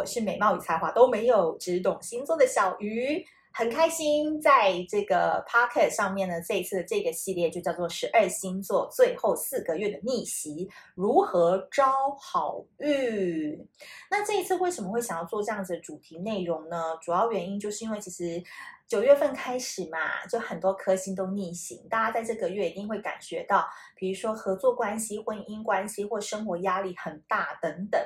我是美貌与才华都没有，只懂星座的小鱼，很开心在这个 Pocket 上面呢。这一次的这个系列就叫做十二星座最后四个月的逆袭，如何招好运？那这一次为什么会想要做这样子的主题内容呢？主要原因就是因为其实。九月份开始嘛，就很多颗星都逆行，大家在这个月一定会感觉到，比如说合作关系、婚姻关系或生活压力很大等等。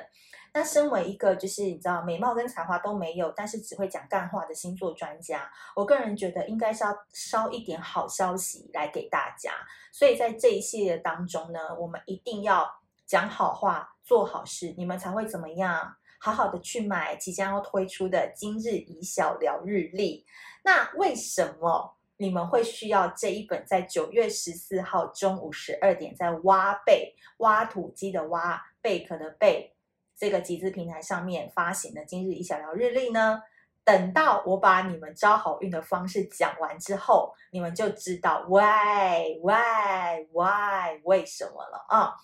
那身为一个就是你知道美貌跟才华都没有，但是只会讲干话的星座专家，我个人觉得应该是要捎一点好消息来给大家。所以在这一系列当中呢，我们一定要讲好话、做好事，你们才会怎么样？好好的去买即将要推出的今日宜小聊日历。那为什么你们会需要这一本在九月十四号中午十二点在挖贝挖土机的挖贝壳的贝这个集资平台上面发行的今日一小聊日历呢？等到我把你们招好运的方式讲完之后，你们就知道 why why why 为什么了啊、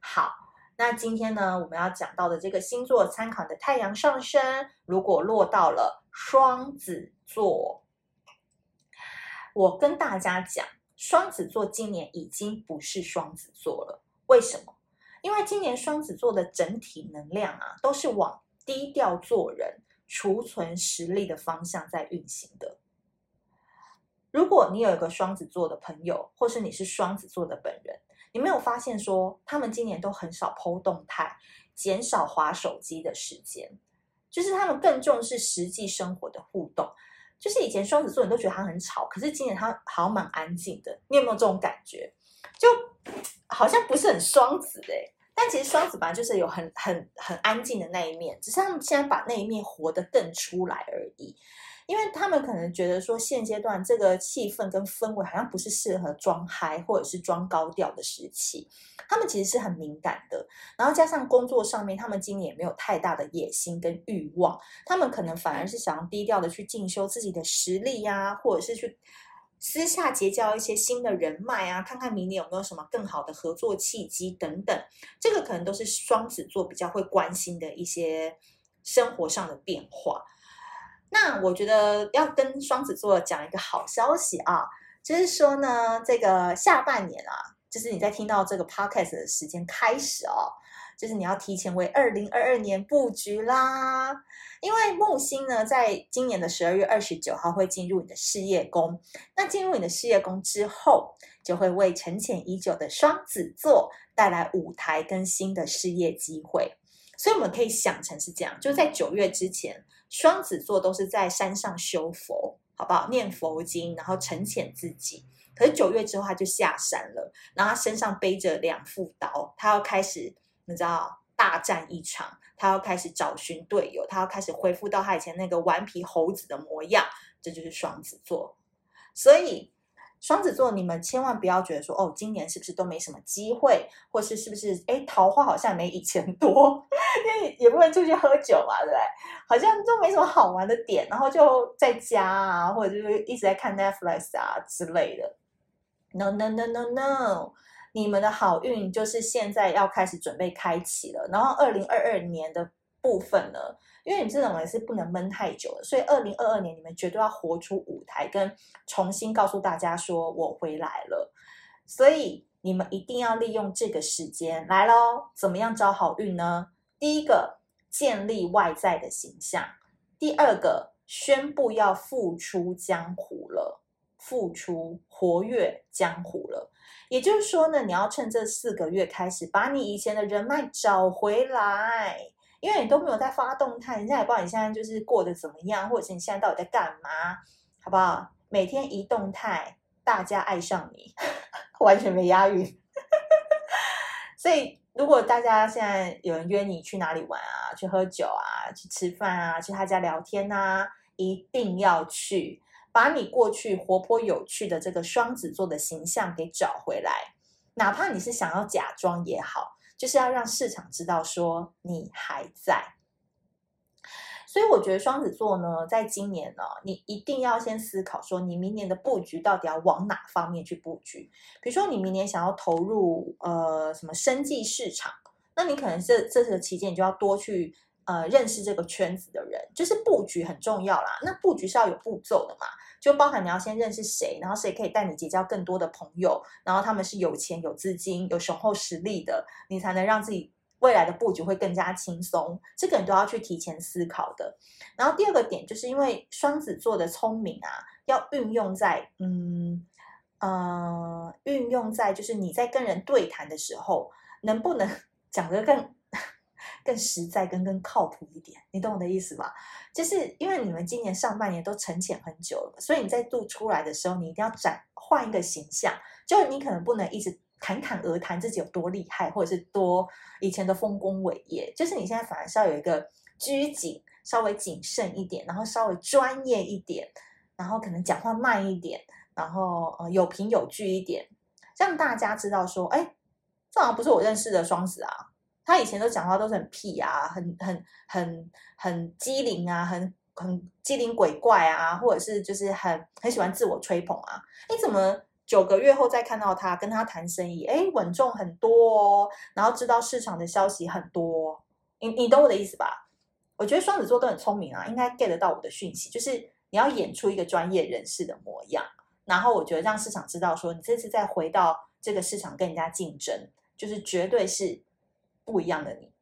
好。那今天呢，我们要讲到的这个星座参考的太阳上升，如果落到了双子座，我跟大家讲，双子座今年已经不是双子座了。为什么？因为今年双子座的整体能量啊，都是往低调做人、储存实力的方向在运行的。如果你有一个双子座的朋友，或是你是双子座的本人。你没有发现说，他们今年都很少剖动态，减少滑手机的时间，就是他们更重视实际生活的互动。就是以前双子座你都觉得他很吵，可是今年他好像蛮安静的。你有没有这种感觉？就好像不是很双子哎、欸，但其实双子本来就是有很很很安静的那一面，只是他们现在把那一面活得更出来而已。因为他们可能觉得说，现阶段这个气氛跟氛围好像不是适合装嗨或者是装高调的时期，他们其实是很敏感的。然后加上工作上面，他们今年也没有太大的野心跟欲望，他们可能反而是想要低调的去进修自己的实力呀、或者是去私下结交一些新的人脉啊，看看明年有没有什么更好的合作契机等等。这个可能都是双子座比较会关心的一些生活上的变化。那我觉得要跟双子座讲一个好消息啊，就是说呢，这个下半年啊，就是你在听到这个 podcast 的时间开始哦，就是你要提前为二零二二年布局啦。因为木星呢，在今年的十二月二十九号会进入你的事业宫，那进入你的事业宫之后，就会为沉潜已久的双子座带来舞台跟新的事业机会。所以我们可以想成是这样，就在九月之前。双子座都是在山上修佛，好不好？念佛经，然后沉潜自己。可是九月之后，他就下山了，然后他身上背着两副刀，他要开始，你知道，大战一场。他要开始找寻队友，他要开始恢复到他以前那个顽皮猴子的模样。这就是双子座，所以。双子座，你们千万不要觉得说，哦，今年是不是都没什么机会，或是是不是，哎，桃花好像没以前多，因为也不能出去喝酒嘛，对不对？好像都没什么好玩的点，然后就在家啊，或者就是一直在看 Netflix 啊之类的。No no no no no，你们的好运就是现在要开始准备开启了，然后二零二二年的部分呢？因为你这种人是不能闷太久的，所以二零二二年你们绝对要活出舞台，跟重新告诉大家说我回来了。所以你们一定要利用这个时间来喽。怎么样招好运呢？第一个，建立外在的形象；第二个，宣布要复出江湖了，复出活跃江湖了。也就是说呢，你要趁这四个月开始，把你以前的人脉找回来。因为你都没有在发动态，人家也不知道你现在就是过得怎么样，或者是你现在到底在干嘛，好不好？每天一动态，大家爱上你，完全没押韵。所以，如果大家现在有人约你去哪里玩啊，去喝酒啊，去吃饭啊，去他家聊天啊，一定要去，把你过去活泼有趣的这个双子座的形象给找回来，哪怕你是想要假装也好。就是要让市场知道说你还在，所以我觉得双子座呢，在今年呢，你一定要先思考说，你明年的布局到底要往哪方面去布局。比如说，你明年想要投入呃什么生技市场，那你可能这这个期间你就要多去呃认识这个圈子的人，就是布局很重要啦。那布局是要有步骤的嘛，就包含你要先认识谁，然后谁可以带你结交更多的朋友，然后他们是有钱、有资金、有雄厚实力的，你才能让自己未来的布局会更加轻松。这个你都要去提前思考的。然后第二个点就是因为双子座的聪明啊，要运用在嗯。呃，运用在就是你在跟人对谈的时候，能不能 讲得更更实在、跟更靠谱一点？你懂我的意思吧？就是因为你们今年上半年都沉潜很久了，所以你在度出来的时候，你一定要转换一个形象。就你可能不能一直侃侃而谈自己有多厉害，或者是多以前的丰功伟业。就是你现在反而是要有一个拘谨，稍微谨慎一点，然后稍微专业一点，然后可能讲话慢一点。然后呃有凭有据一点，让大家知道说，哎，这好像不是我认识的双子啊，他以前都讲话都是很屁啊，很很很很机灵啊，很很机灵鬼怪啊，或者是就是很很喜欢自我吹捧啊，你怎么九个月后再看到他跟他谈生意，哎，稳重很多哦，然后知道市场的消息很多，你你懂我的意思吧？我觉得双子座都很聪明啊，应该 get 得到我的讯息，就是你要演出一个专业人士的模样。然后我觉得让市场知道说，你这次再回到这个市场跟人家竞争，就是绝对是不一样的你。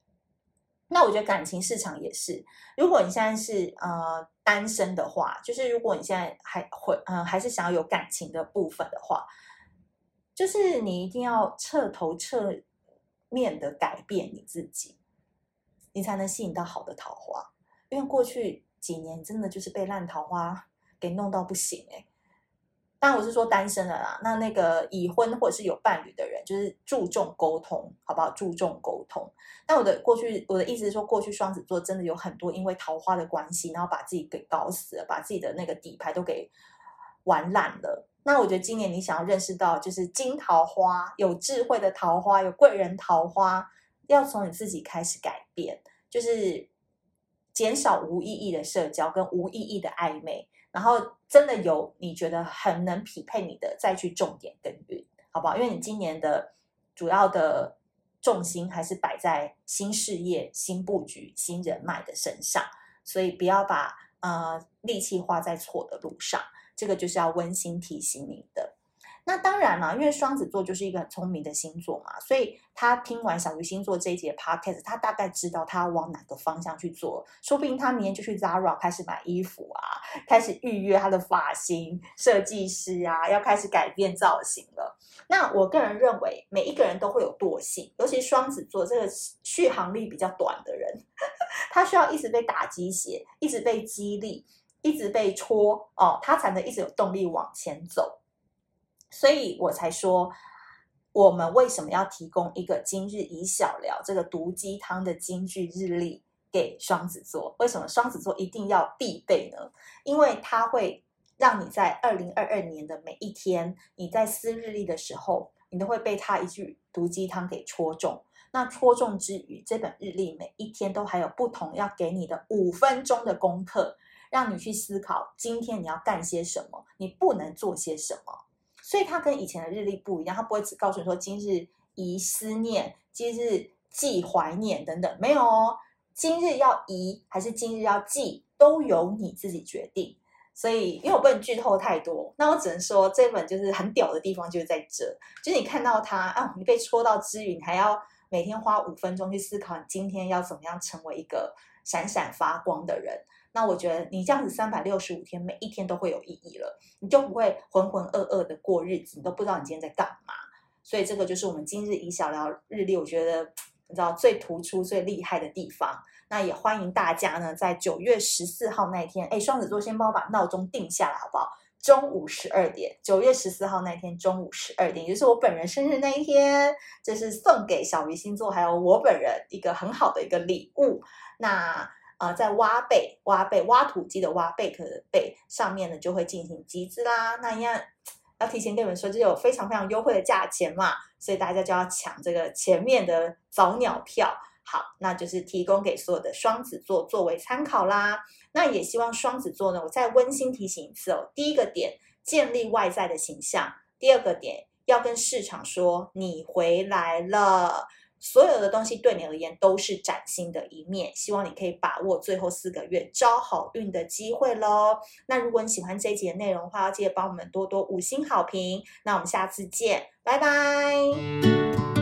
那我觉得感情市场也是，如果你现在是呃单身的话，就是如果你现在还会嗯、呃、还是想要有感情的部分的话，就是你一定要彻头彻面的改变你自己，你才能吸引到好的桃花。因为过去几年真的就是被烂桃花给弄到不行哎。当然我是说单身的啦，那那个已婚或者是有伴侣的人，就是注重沟通，好不好？注重沟通。那我的过去，我的意思是说，过去双子座真的有很多因为桃花的关系，然后把自己给搞死了，把自己的那个底牌都给玩烂了。那我觉得今年你想要认识到，就是金桃花、有智慧的桃花、有贵人桃花，要从你自己开始改变，就是减少无意义的社交跟无意义的暧昧。然后真的有你觉得很能匹配你的，再去重点耕耘，好不好？因为你今年的主要的重心还是摆在新事业、新布局、新人脉的身上，所以不要把呃力气花在错的路上。这个就是要温馨提醒你的。那当然了，因为双子座就是一个很聪明的星座嘛，所以他听完小鱼星座这一节 podcast，他大概知道他要往哪个方向去做。说不定他明天就去 Zara 开始买衣服啊，开始预约他的发型设计师啊，要开始改变造型了。那我个人认为，每一个人都会有惰性，尤其双子座这个续航力比较短的人，他需要一直被打鸡血，一直被激励，一直被戳哦，他才能一直有动力往前走。所以我才说，我们为什么要提供一个今日宜小聊这个毒鸡汤的金句日历给双子座？为什么双子座一定要必备呢？因为它会让你在二零二二年的每一天，你在撕日历的时候，你都会被他一句毒鸡汤给戳中。那戳中之余，这本日历每一天都还有不同要给你的五分钟的功课，让你去思考今天你要干些什么，你不能做些什么。所以它跟以前的日历不一样，它不会只告诉你说今日宜思念，今日忌怀念等等，没有哦。今日要宜还是今日要忌，都由你自己决定。所以，因为我不能剧透太多，那我只能说这本就是很屌的地方就是在这，就是你看到它啊，你被戳到之余，你还要每天花五分钟去思考，你今天要怎么样成为一个闪闪发光的人。那我觉得你这样子三百六十五天，每一天都会有意义了，你就不会浑浑噩噩的过日子，你都不知道你今天在干嘛。所以这个就是我们今日以小聊日历，我觉得你知道最突出、最厉害的地方。那也欢迎大家呢，在九月十四号那天，哎，双子座先帮我把闹钟定下来好不好？中午十二点，九月十四号那天中午十二点，也就是我本人生日那一天，这是送给小鱼星座还有我本人一个很好的一个礼物。那。呃，在挖贝、挖贝、挖土机的挖贝壳的贝上面呢，就会进行集资啦。那一样要提前跟你们说，这有非常非常优惠的价钱嘛，所以大家就要抢这个前面的早鸟票。好，那就是提供给所有的双子座作为参考啦。那也希望双子座呢，我再温馨提醒一次哦。第一个点，建立外在的形象；第二个点，要跟市场说你回来了。所有的东西对你而言都是崭新的一面，希望你可以把握最后四个月招好运的机会喽。那如果你喜欢这一集的内容的话，要记得帮我们多多五星好评。那我们下次见，拜拜。